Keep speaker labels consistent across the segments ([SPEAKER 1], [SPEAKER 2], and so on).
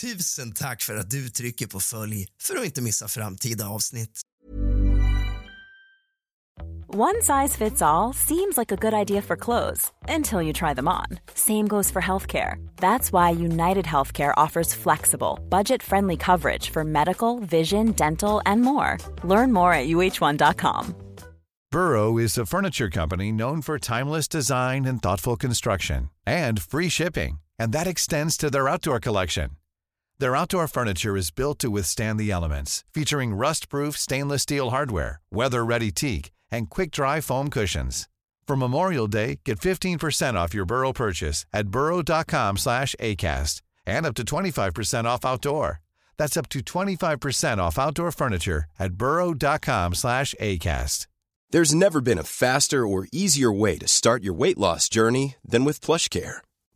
[SPEAKER 1] Tusen tack för att du trycker på följ för att inte missa framtida avsnitt.
[SPEAKER 2] One size fits all seems like a good idea for clothes until you try them on. Same goes for healthcare. That's why United Healthcare offers flexible, budget friendly coverage for medical, vision, dental, and more. Learn more at uh1.com.
[SPEAKER 3] Burrow is a furniture company known for timeless design and thoughtful construction and free shipping, and that extends to their outdoor collection. Their outdoor furniture is built to withstand the elements, featuring rust-proof stainless steel hardware, weather-ready teak, and quick-dry foam cushions. For Memorial Day, get 15% off your Burrow purchase at burrow.com slash ACAST and up to 25% off outdoor. That's up to 25% off outdoor furniture at burrow.com slash ACAST.
[SPEAKER 4] There's never been a faster or easier way to start your weight loss journey than with PlushCare.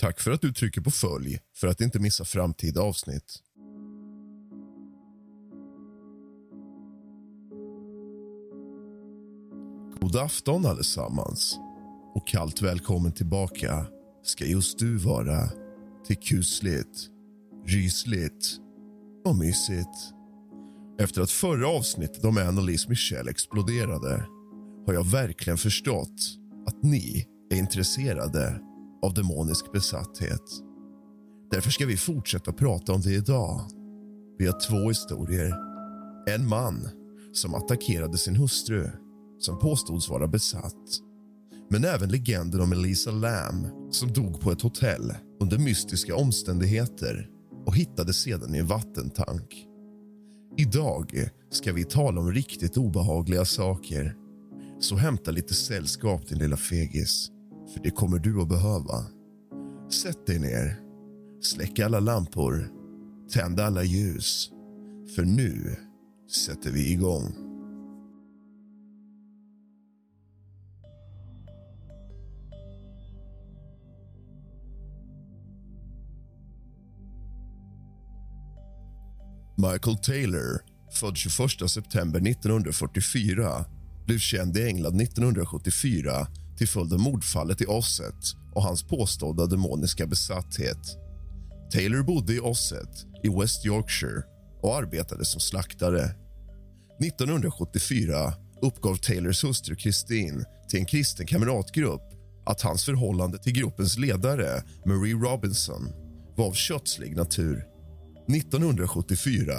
[SPEAKER 5] Tack för att du trycker på följ för att inte missa framtida avsnitt. God afton allesammans och kallt välkommen tillbaka ska just du vara till kusligt, rysligt och mysigt. Efter att förra avsnittet om Annelise Michel exploderade har jag verkligen förstått att ni är intresserade av demonisk besatthet. Därför ska vi fortsätta prata om det idag. Vi har två historier. En man som attackerade sin hustru som påstods vara besatt. Men även legenden om Elisa Lam som dog på ett hotell under mystiska omständigheter och hittades sedan i en vattentank. Idag ska vi tala om riktigt obehagliga saker. Så hämta lite sällskap, din lilla fegis. För det kommer du att behöva. Sätt dig ner, släck alla lampor, tänd alla ljus. För nu sätter vi igång. Michael Taylor, född 21 september 1944 blev känd i England 1974 till följd av mordfallet i Osset och hans påstådda demoniska besatthet. Taylor bodde i Osset i West Yorkshire och arbetade som slaktare. 1974 uppgav Taylors hustru Christine till en kristen kamratgrupp att hans förhållande till gruppens ledare Marie Robinson var av kötslig natur. 1974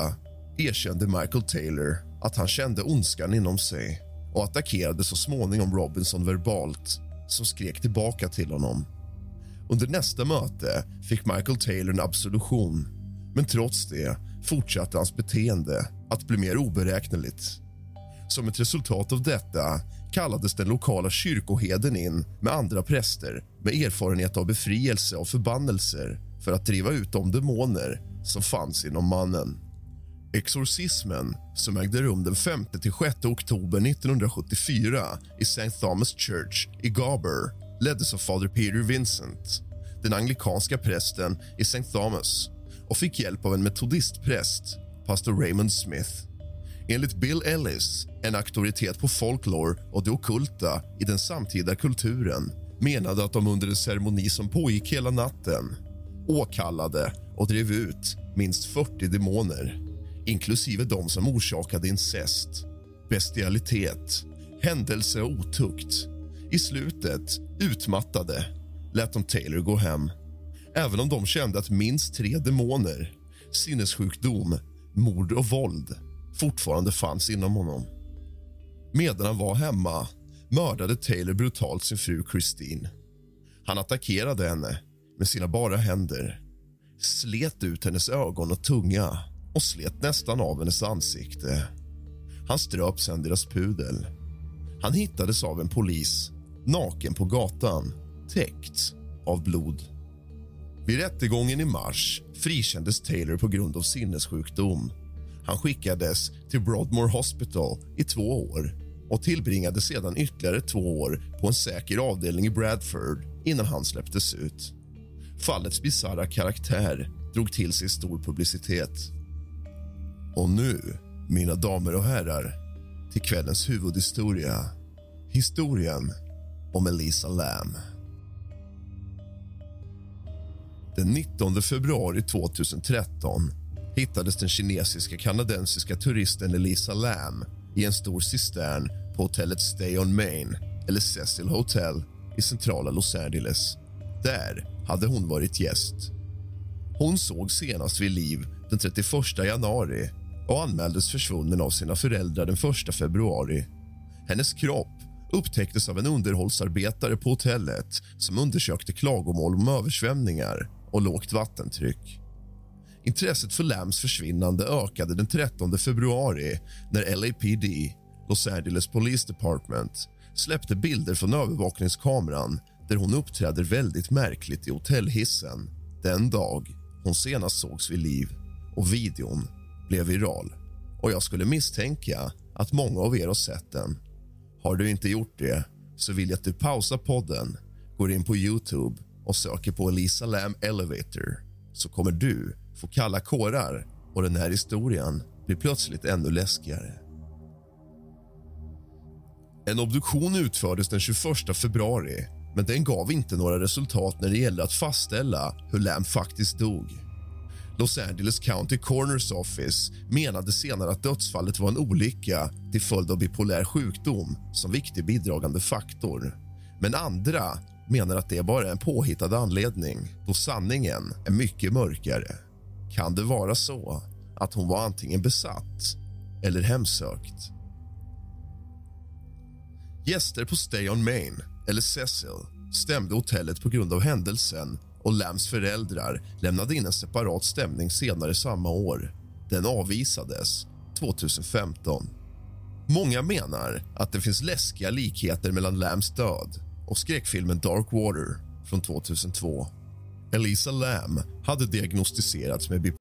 [SPEAKER 5] erkände Michael Taylor att han kände ondskan inom sig och attackerade så småningom Robinson verbalt som skrek tillbaka till honom. Under nästa möte fick Michael Taylor en absolution men trots det fortsatte hans beteende att bli mer oberäkneligt. Som ett resultat av detta kallades den lokala kyrkoheden in med andra präster med erfarenhet av befrielse och förbannelser för att driva ut de demoner som fanns inom mannen. Exorcismen, som ägde rum den 5-6 oktober 1974 i St. Thomas Church i Garber leddes av fader Peter Vincent, den anglikanska prästen i St. Thomas och fick hjälp av en metodistpräst, pastor Raymond Smith. Enligt Bill Ellis, en auktoritet på folklore och det okulta i den samtida kulturen menade att de under en ceremoni som pågick hela natten åkallade och drev ut minst 40 demoner inklusive de som orsakade incest, bestialitet, händelse och otukt. I slutet, utmattade, lät de Taylor gå hem även om de kände att minst tre demoner, sinnessjukdom, mord och våld fortfarande fanns inom honom. Medan han var hemma mördade Taylor brutalt sin fru Christine. Han attackerade henne med sina bara händer slet ut hennes ögon och tunga och slet nästan av hennes ansikte. Han ströp sen deras pudel. Han hittades av en polis, naken på gatan, täckt av blod. Vid rättegången i mars frikändes Taylor på grund av sinnessjukdom. Han skickades till Broadmoor Hospital i två år och tillbringade sedan ytterligare två år på en säker avdelning i Bradford innan han släpptes ut. Fallets bisarra karaktär drog till sig stor publicitet. Och nu, mina damer och herrar, till kvällens huvudhistoria. Historien om Elisa Lam. Den 19 februari 2013 hittades den kinesiska kanadensiska turisten Elisa Lam i en stor cistern på hotellet Stay on Main, eller Cecil Hotel, i centrala Los Angeles. Där hade hon varit gäst. Hon såg senast vid liv den 31 januari och anmäldes försvunnen av sina föräldrar den 1 februari. Hennes kropp upptäcktes av en underhållsarbetare på hotellet som undersökte klagomål om översvämningar och lågt vattentryck. Intresset för Lams försvinnande ökade den 13 februari när LAPD, Los Angeles Police Department släppte bilder från övervakningskameran där hon uppträder väldigt märkligt i hotellhissen den dag hon senast sågs vid liv. Och videon blev viral. Och Jag skulle misstänka att många av er har sett den. Har du inte gjort det så vill jag att du pausar podden, går in på Youtube och söker på Elisa Lam Elevator så kommer du få kalla kårar och den här historien blir plötsligt ännu läskigare. En obduktion utfördes den 21 februari men den gav inte några resultat när det gällde att fastställa hur Lam faktiskt dog. Los Angeles County Coroners Office menade senare att dödsfallet var en olycka till följd av bipolär sjukdom som viktig bidragande faktor. Men andra menar att det bara är en påhittad anledning då sanningen är mycket mörkare. Kan det vara så att hon var antingen besatt eller hemsökt? Gäster på Stay on Main, eller Cecil, stämde hotellet på grund av händelsen och Lams föräldrar lämnade in en separat stämning senare samma år. Den avvisades 2015. Många menar att det finns läskiga likheter mellan Lams död och skräckfilmen Dark Water från 2002. Elisa Lam hade diagnostiserats med bipolär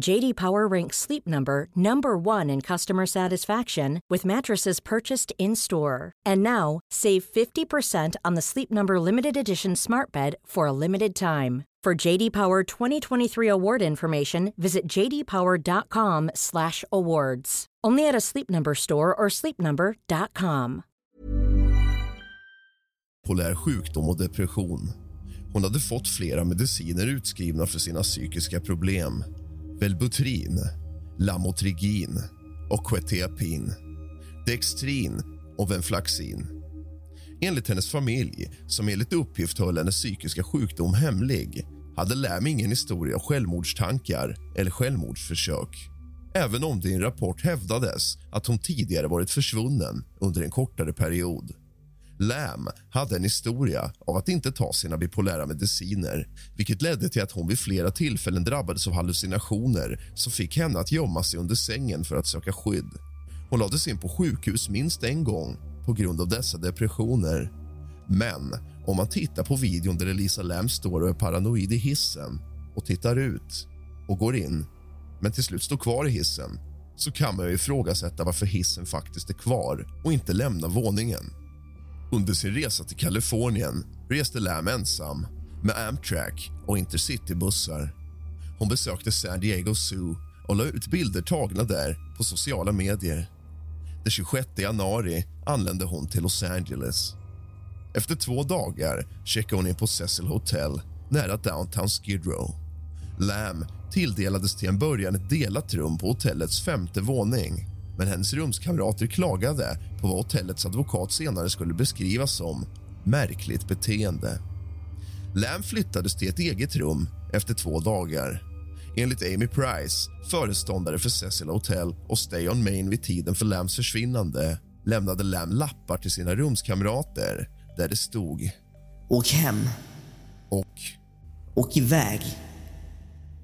[SPEAKER 6] JD Power ranks Sleep Number number 1 in customer satisfaction with mattresses purchased in-store. And now, save 50% on the Sleep Number limited edition Smart Bed for a limited time. For JD Power 2023 award information, visit jdpower.com/awards. Only at a Sleep Number store or sleepnumber.com.
[SPEAKER 5] bipolär sjukdom och depression. Hon hade fått flera mediciner utskrivna för sina psykiska problem. Velbutrin, Lamotrigin och Quetiapin. Dextrin och Venflaxin. Enligt hennes familj, som enligt uppgift höll hennes psykiska sjukdom hemlig hade Lam ingen historia av självmordstankar eller självmordsförsök även om det i en rapport hävdades att hon tidigare varit försvunnen under en kortare period. Lam hade en historia av att inte ta sina bipolära mediciner vilket ledde till att hon vid flera tillfällen drabbades av hallucinationer som fick henne att gömma sig under sängen för att söka skydd. Hon lades in på sjukhus minst en gång på grund av dessa depressioner. Men om man tittar på videon där Elisa Lam står och är paranoid i hissen och tittar ut och går in, men till slut står kvar i hissen så kan man ju ifrågasätta varför hissen faktiskt är kvar och inte lämnar våningen. Under sin resa till Kalifornien reste Lam ensam med Amtrak och Intercitybussar. Hon besökte San Diego Zoo och la ut bilder tagna där på sociala medier. Den 26 januari anlände hon till Los Angeles. Efter två dagar checkade hon in på Cecil Hotel nära downtown Skid Row. Lam tilldelades till en början ett delat rum på hotellets femte våning men hennes rumskamrater klagade på vad hotellets advokat senare skulle beskriva som märkligt beteende. Lam flyttades till ett eget rum efter två dagar. Enligt Amy Price, föreståndare för Cecil Hotel och Stay on Main vid tiden för Lams försvinnande lämnade Lam lappar till sina rumskamrater där det stod
[SPEAKER 7] Åk hem.
[SPEAKER 5] och
[SPEAKER 7] Åk iväg.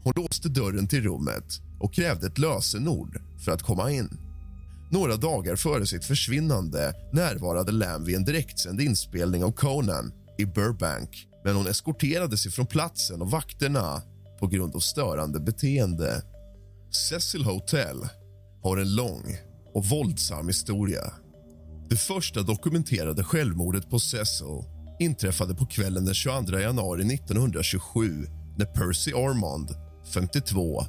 [SPEAKER 5] Hon låste dörren till rummet och krävde ett lösenord för att komma in. Några dagar före sitt försvinnande närvarade Lam vid en direktsänd inspelning av Conan i Burbank men hon eskorterades ifrån platsen av vakterna på grund av störande beteende. Cecil Hotel har en lång och våldsam historia. Det första dokumenterade självmordet på Cecil inträffade på kvällen den 22 januari 1927 när Percy Armond, 52,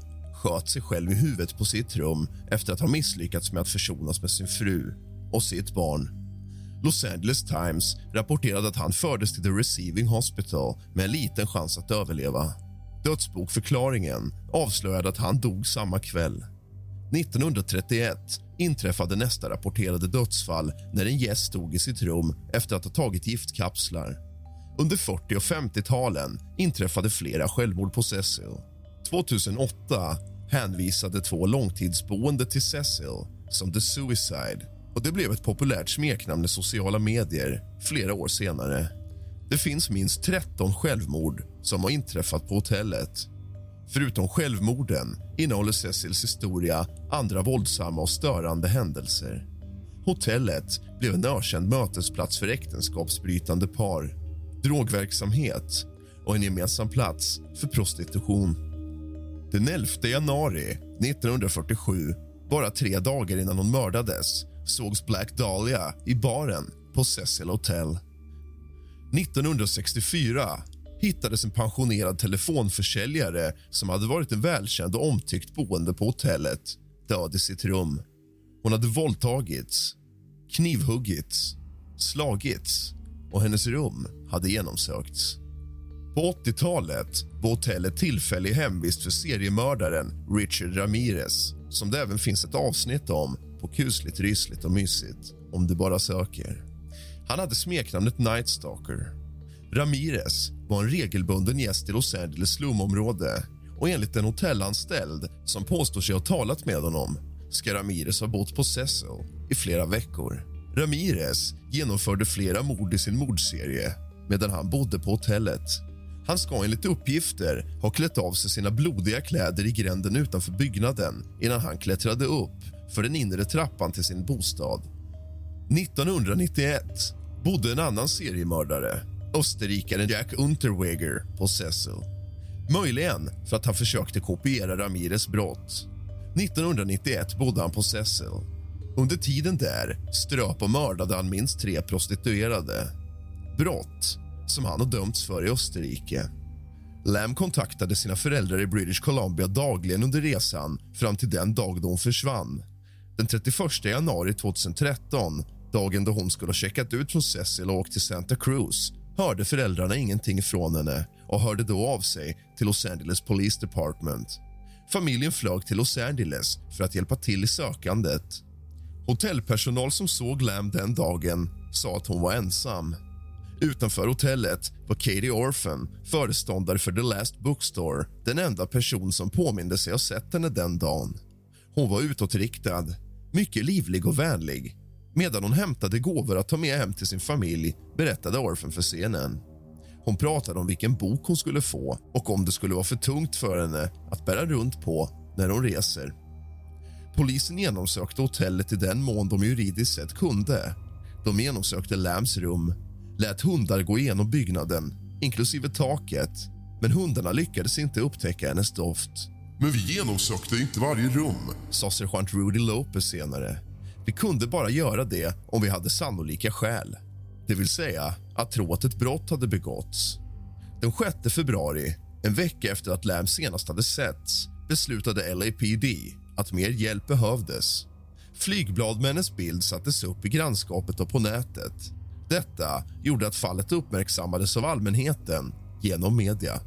[SPEAKER 5] sköt sig själv i huvudet på sitt rum efter att ha misslyckats med att försonas med sin fru och sitt barn. Los Angeles Times rapporterade att han fördes till The Receiving Hospital med en liten chans att överleva. Dödsbokförklaringen avslöjade att han dog samma kväll. 1931 inträffade nästa rapporterade dödsfall när en gäst stod i sitt rum efter att ha tagit giftkapslar. Under 40 och 50-talen inträffade flera självmord på Cecil. 2008 hänvisade två långtidsboende till Cecil som The Suicide och det blev ett populärt smeknamn i sociala medier flera år senare. Det finns minst 13 självmord som har inträffat på hotellet. Förutom självmorden innehåller Cecils historia andra våldsamma och störande händelser. Hotellet blev en ökänd mötesplats för äktenskapsbrytande par, drogverksamhet och en gemensam plats för prostitution. Den 11 januari 1947, bara tre dagar innan hon mördades sågs Black Dahlia i baren på Cecil Hotel. 1964 hittades en pensionerad telefonförsäljare som hade varit en välkänd och omtyckt boende på hotellet död i sitt rum. Hon hade våldtagits, knivhuggits, slagits och hennes rum hade genomsökts. På 80-talet var hotellet tillfällig hemvist för seriemördaren Richard Ramirez som det även finns ett avsnitt om på kusligt, rysligt och mysigt om du bara söker. Han hade smeknamnet Night Stalker. Ramirez var en regelbunden gäst i Los Angeles slumområde och enligt en hotellanställd som påstår sig ha talat med honom ska Ramirez ha bott på Cecil i flera veckor. Ramirez genomförde flera mord i sin mordserie medan han bodde på hotellet. Han ska enligt uppgifter ha klätt av sig sina blodiga kläder i gränden utanför byggnaden innan han klättrade upp för den inre trappan till sin bostad. 1991 bodde en annan seriemördare, österrikaren Jack Unterweger, på Cecil. Möjligen för att han försökte kopiera Ramirez brott. 1991 bodde han på Cecil. Under tiden där ströp och mördade han minst tre prostituerade. Brott som han har dömts för i Österrike. Lam kontaktade sina föräldrar i British Columbia dagligen under resan fram till den dag då hon försvann. Den 31 januari 2013, dagen då hon skulle ha checkat ut från Cecil och åkt till Santa Cruz hörde föräldrarna ingenting från henne och hörde då av sig till Los Angeles Police Department. Familjen flög till Los Angeles för att hjälpa till i sökandet. Hotellpersonal som såg Lam den dagen sa att hon var ensam. Utanför hotellet var Katie Orphan, föreståndare för The Last Bookstore den enda person som påminde sig ha sett henne den dagen. Hon var utåtriktad, mycket livlig och vänlig. Medan hon hämtade gåvor att ta med hem till sin familj berättade Orphan för scenen. Hon pratade om vilken bok hon skulle få och om det skulle vara för tungt för henne att bära runt på när hon reser. Polisen genomsökte hotellet i den mån de juridiskt sett kunde. De genomsökte Lams rum, lät hundar gå igenom byggnaden, inklusive taket men hundarna lyckades inte upptäcka hennes doft.
[SPEAKER 8] Men vi genomsökte inte varje rum,
[SPEAKER 5] sa sergeant Rudy Lopez senare. Vi kunde bara göra det om vi hade sannolika skäl. Det vill säga att tro att ett brott hade begåtts. Den 6 februari, en vecka efter att Lam senast hade setts beslutade LAPD att mer hjälp behövdes. Flygblad med hennes bild sattes upp i grannskapet och på nätet. Detta gjorde att fallet uppmärksammades av allmänheten genom media.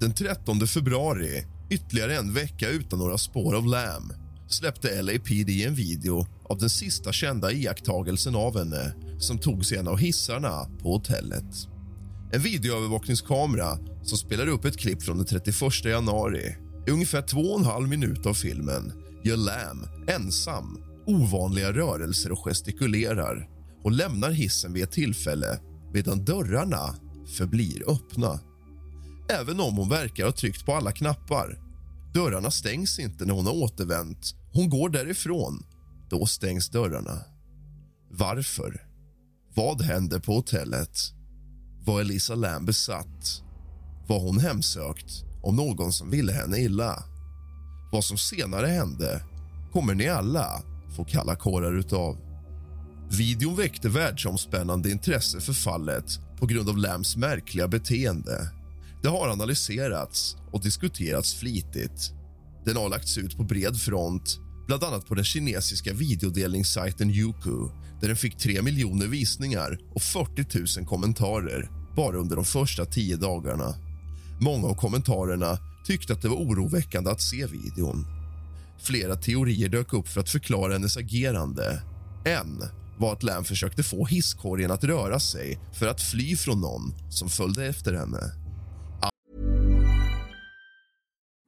[SPEAKER 5] Den 13 februari, ytterligare en vecka utan några spår av Lam släppte LAPD en video av den sista kända iakttagelsen av henne som togs i en av hissarna på hotellet. En videoövervakningskamera som spelar upp ett klipp från den 31 januari. I ungefär två och en halv minut av filmen gör Lam ensam ovanliga rörelser och gestikulerar och lämnar hissen vid ett tillfälle medan dörrarna förblir öppna. Även om hon verkar ha tryckt på alla knappar. Dörrarna stängs inte när hon har återvänt. Hon går därifrån. Då stängs dörrarna. Varför? Vad hände på hotellet? Var Elisa Lam besatt? Var hon hemsökt av någon som ville henne illa? Vad som senare hände kommer ni alla få kalla kårar utav. Videon väckte världsomspännande intresse för fallet på grund av Lams märkliga beteende. Det har analyserats och diskuterats flitigt. Den har lagts ut på bred front, bland annat på den kinesiska videodelningssajten Youku där den fick 3 miljoner visningar och 40 000 kommentarer bara under de första tio dagarna. Många av kommentarerna tyckte att det var oroväckande att se videon. Flera teorier dök upp för att förklara hennes agerande. En var att Lam försökte få hisskorgen att röra sig för att fly från någon som följde efter henne.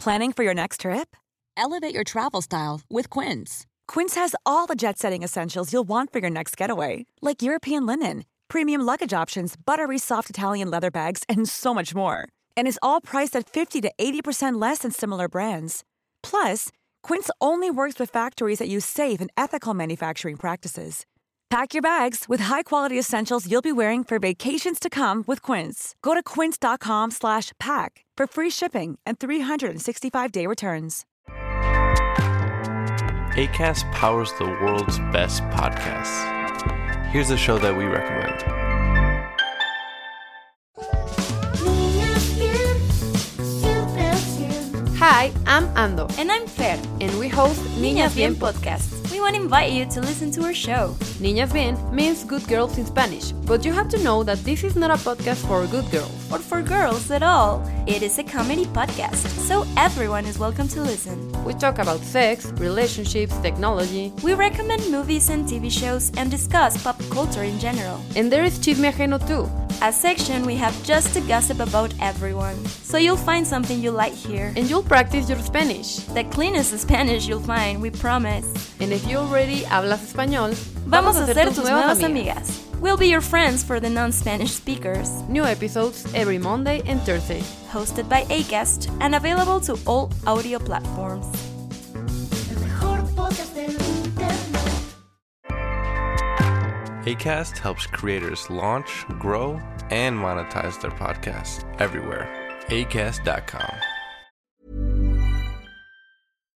[SPEAKER 9] Planning for your next trip?
[SPEAKER 10] Elevate your travel style with Quince.
[SPEAKER 9] Quince has all the jet setting essentials you'll want for your next getaway, like European linen, premium luggage options, buttery soft Italian leather bags, and so much more. And is all priced at 50 to 80% less than similar brands. Plus, Quince only works with factories that use safe and ethical manufacturing practices. Pack your bags with high-quality essentials you'll be wearing for vacations to come with Quince. Go to quince.com/pack for free shipping and 365-day returns.
[SPEAKER 11] ACAST powers the world's best podcasts. Here's a show that we recommend.
[SPEAKER 12] Hi, I'm Ando.
[SPEAKER 13] And I'm Fer.
[SPEAKER 12] And we host Niñas, Bien podcast.
[SPEAKER 13] We want to invite you to listen to our show.
[SPEAKER 12] Niñas Bien means good girls in Spanish, but you have to know that this is not a podcast for good girls.
[SPEAKER 13] Or for girls at all. It is a comedy podcast, so everyone is welcome to listen.
[SPEAKER 12] We talk about sex, relationships, technology.
[SPEAKER 13] We recommend movies and TV shows and discuss pop culture in general.
[SPEAKER 12] And there is Chisme Ajeno too.
[SPEAKER 13] A section we have just to gossip about everyone. So you'll find something you like here.
[SPEAKER 12] And you'll practice your Spanish.
[SPEAKER 13] The cleanest Spanish you'll find, we promise.
[SPEAKER 12] And if you already hablas español,
[SPEAKER 13] vamos, vamos a ser tus nuevas amigas. amigas. We'll be your friends for the non-Spanish speakers.
[SPEAKER 12] New episodes every Monday and Thursday.
[SPEAKER 13] Hosted by Acast and available to all audio platforms.
[SPEAKER 11] ACAST helps creators launch, grow, and monetize their podcasts everywhere. ACAST.com.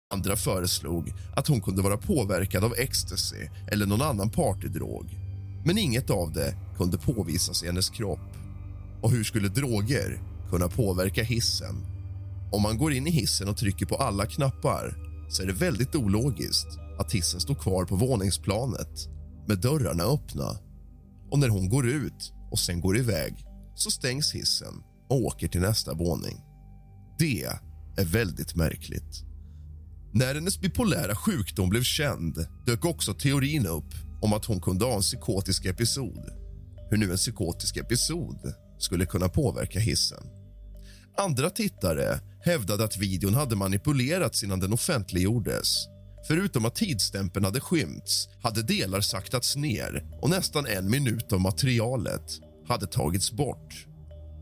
[SPEAKER 5] Andra föreslog att hon kunde vara påverkad av ecstasy eller någon annan partydrog. Men inget av det kunde påvisas i hennes kropp. Och hur skulle droger kunna påverka hissen? Om man går in i hissen och trycker på alla knappar så är det väldigt ologiskt att hissen står kvar på våningsplanet med dörrarna öppna. Och när hon går ut och sen går iväg så stängs hissen och åker till nästa våning. Det är väldigt märkligt. När hennes bipolära sjukdom blev känd dök också teorin upp om att hon kunde ha en psykotisk episod. Hur nu en psykotisk episod skulle kunna påverka hissen. Andra tittare hävdade att videon hade manipulerats innan den offentliggjordes Förutom att tidsstämpeln hade skymts hade delar saktats ner och nästan en minut av materialet hade tagits bort.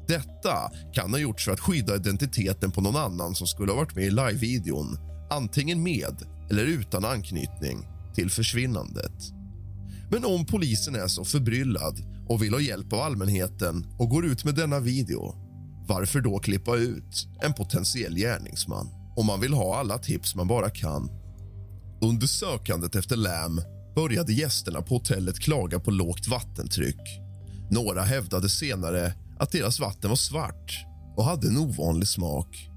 [SPEAKER 5] Detta kan ha gjorts för att skydda identiteten på någon annan som skulle ha varit med i live-videon antingen med eller utan anknytning till försvinnandet. Men om polisen är så förbryllad och vill ha hjälp av allmänheten och går ut med denna video varför då klippa ut en potentiell gärningsman om man vill ha alla tips man bara kan? Under sökandet efter Lam började gästerna på hotellet klaga på lågt vattentryck. Några hävdade senare att deras vatten var svart och hade en ovanlig smak.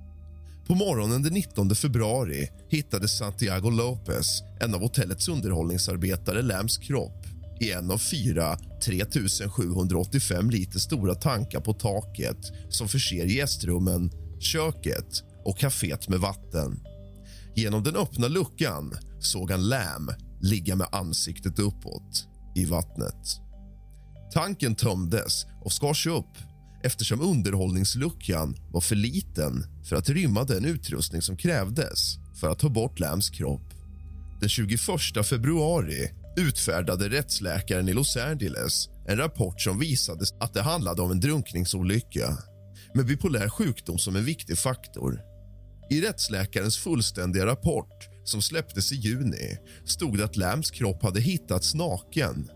[SPEAKER 5] På morgonen den 19 februari hittade Santiago Lopez, en av hotellets underhållningsarbetare, Lams kropp i en av fyra 3785 liter stora tankar på taket som förser gästrummen, köket och kaféet med vatten. Genom den öppna luckan såg han Lam ligga med ansiktet uppåt i vattnet. Tanken tömdes och skars upp eftersom underhållningsluckan var för liten för att rymma den utrustning som krävdes för att ta bort Lams kropp. Den 21 februari utfärdade rättsläkaren i Los Angeles en rapport som visade att det handlade om en drunkningsolycka med bipolär sjukdom som en viktig faktor. I rättsläkarens fullständiga rapport som släpptes i juni stod det att Lams kropp hade hittats naken.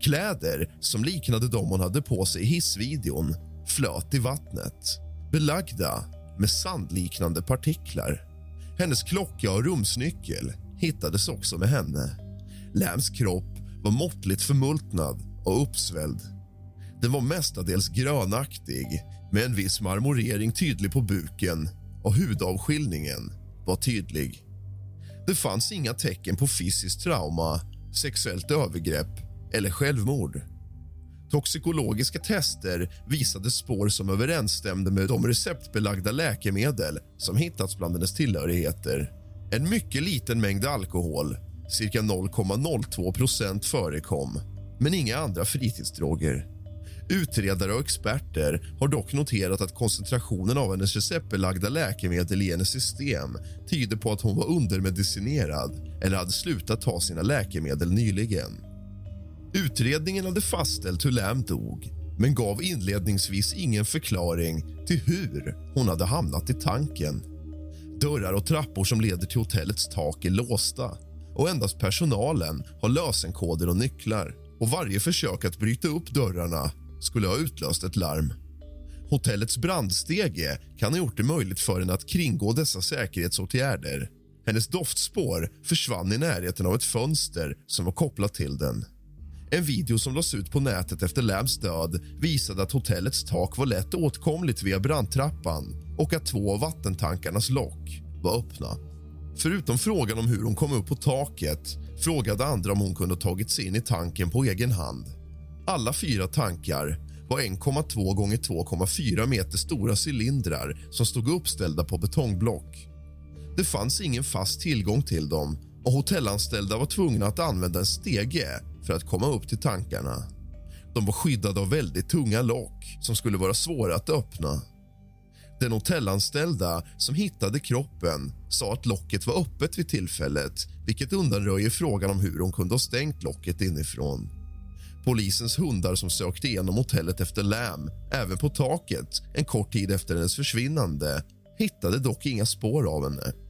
[SPEAKER 5] Kläder som liknade de hon hade på sig i hissvideon flöt i vattnet belagda med sandliknande partiklar. Hennes klocka och rumsnyckel hittades också med henne. Lams kropp var måttligt förmultnad och uppsvälld. Den var mestadels grönaktig med en viss marmorering tydlig på buken och hudavskiljningen var tydlig. Det fanns inga tecken på fysiskt trauma, sexuellt övergrepp eller självmord. Toxikologiska tester visade spår som överensstämde med de receptbelagda läkemedel som hittats bland hennes tillhörigheter. En mycket liten mängd alkohol, cirka 0,02 procent, förekom men inga andra fritidsdroger. Utredare och experter har dock noterat att koncentrationen av hennes receptbelagda läkemedel i hennes system tyder på att hon var undermedicinerad eller hade slutat ta sina läkemedel nyligen. Utredningen hade fastställt hur Lam dog men gav inledningsvis ingen förklaring till hur hon hade hamnat i tanken. Dörrar och trappor som leder till hotellets tak är låsta och endast personalen har lösenkoder och nycklar. Och Varje försök att bryta upp dörrarna skulle ha utlöst ett larm. Hotellets brandstege kan ha gjort det möjligt för henne att kringgå dessa säkerhetsåtgärder. Hennes doftspår försvann i närheten av ett fönster som var kopplat till den. En video som lades ut på nätet efter Lambs död visade att hotellets tak var lätt åtkomligt via brandtrappan och att två av vattentankarnas lock var öppna. Förutom frågan om hur hon kom upp på taket frågade andra om hon kunde tagit sig in i tanken på egen hand. Alla fyra tankar var 1,2 gånger 2,4 meter stora cylindrar som stod uppställda på betongblock. Det fanns ingen fast tillgång till dem och hotellanställda var tvungna att använda en stege för att komma upp till tankarna. De var skyddade av väldigt tunga lock som skulle vara svåra att öppna. Den hotellanställda som hittade kroppen sa att locket var öppet vid tillfället vilket undanröjer frågan om hur hon kunde ha stängt locket inifrån. Polisens hundar som sökte igenom hotellet efter Lam, även på taket en kort tid efter hennes försvinnande hittade dock inga spår av henne.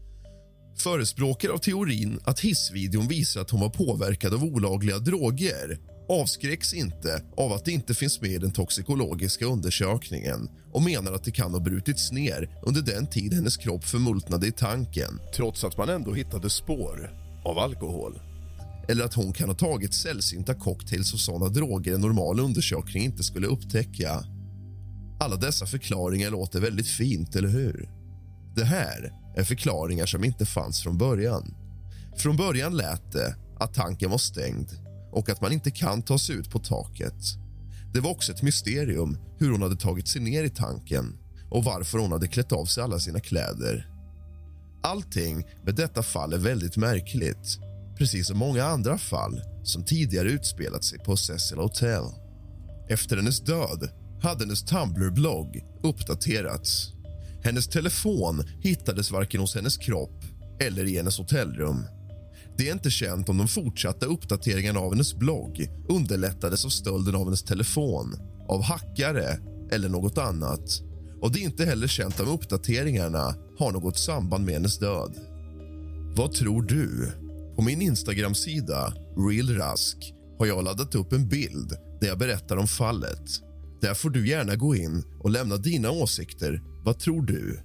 [SPEAKER 5] Förespråkare av teorin att hissvideon visar att hon var påverkad av olagliga droger avskräcks inte av att det inte finns med i den toxikologiska undersökningen och menar att det kan ha brutits ner under den tid hennes kropp förmultnade i tanken trots att man ändå hittade spår av alkohol. Eller att hon kan ha tagit sällsynta cocktails och sådana droger en normal undersökning inte skulle upptäcka. Alla dessa förklaringar låter väldigt fint, eller hur? Det här är förklaringar som inte fanns från början. Från början lät det att tanken var stängd och att man inte kan ta sig ut på taket. Det var också ett mysterium hur hon hade tagit sig ner i tanken och varför hon hade klätt av sig alla sina kläder. Allting med detta fall är väldigt märkligt precis som många andra fall som tidigare utspelat sig på Cecil Hotel. Efter hennes död hade hennes Tumblr-blogg uppdaterats. Hennes telefon hittades varken hos hennes kropp eller i hennes hotellrum. Det är inte känt om de fortsatta uppdateringarna av hennes blogg underlättades av stölden av hennes telefon, av hackare eller något annat. Och Det är inte heller känt om uppdateringarna har något samband med hennes död. Vad tror du? På min Instagram-sida, Real Rask, har jag laddat upp en bild där jag berättar om fallet. Där får du gärna gå in och lämna dina åsikter. Vad tror du?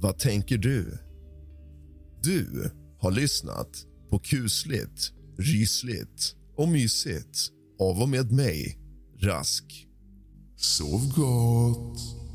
[SPEAKER 5] Vad tänker du? Du har lyssnat på kusligt, rysligt och mysigt av och med mig, Rask.
[SPEAKER 8] Sov gott.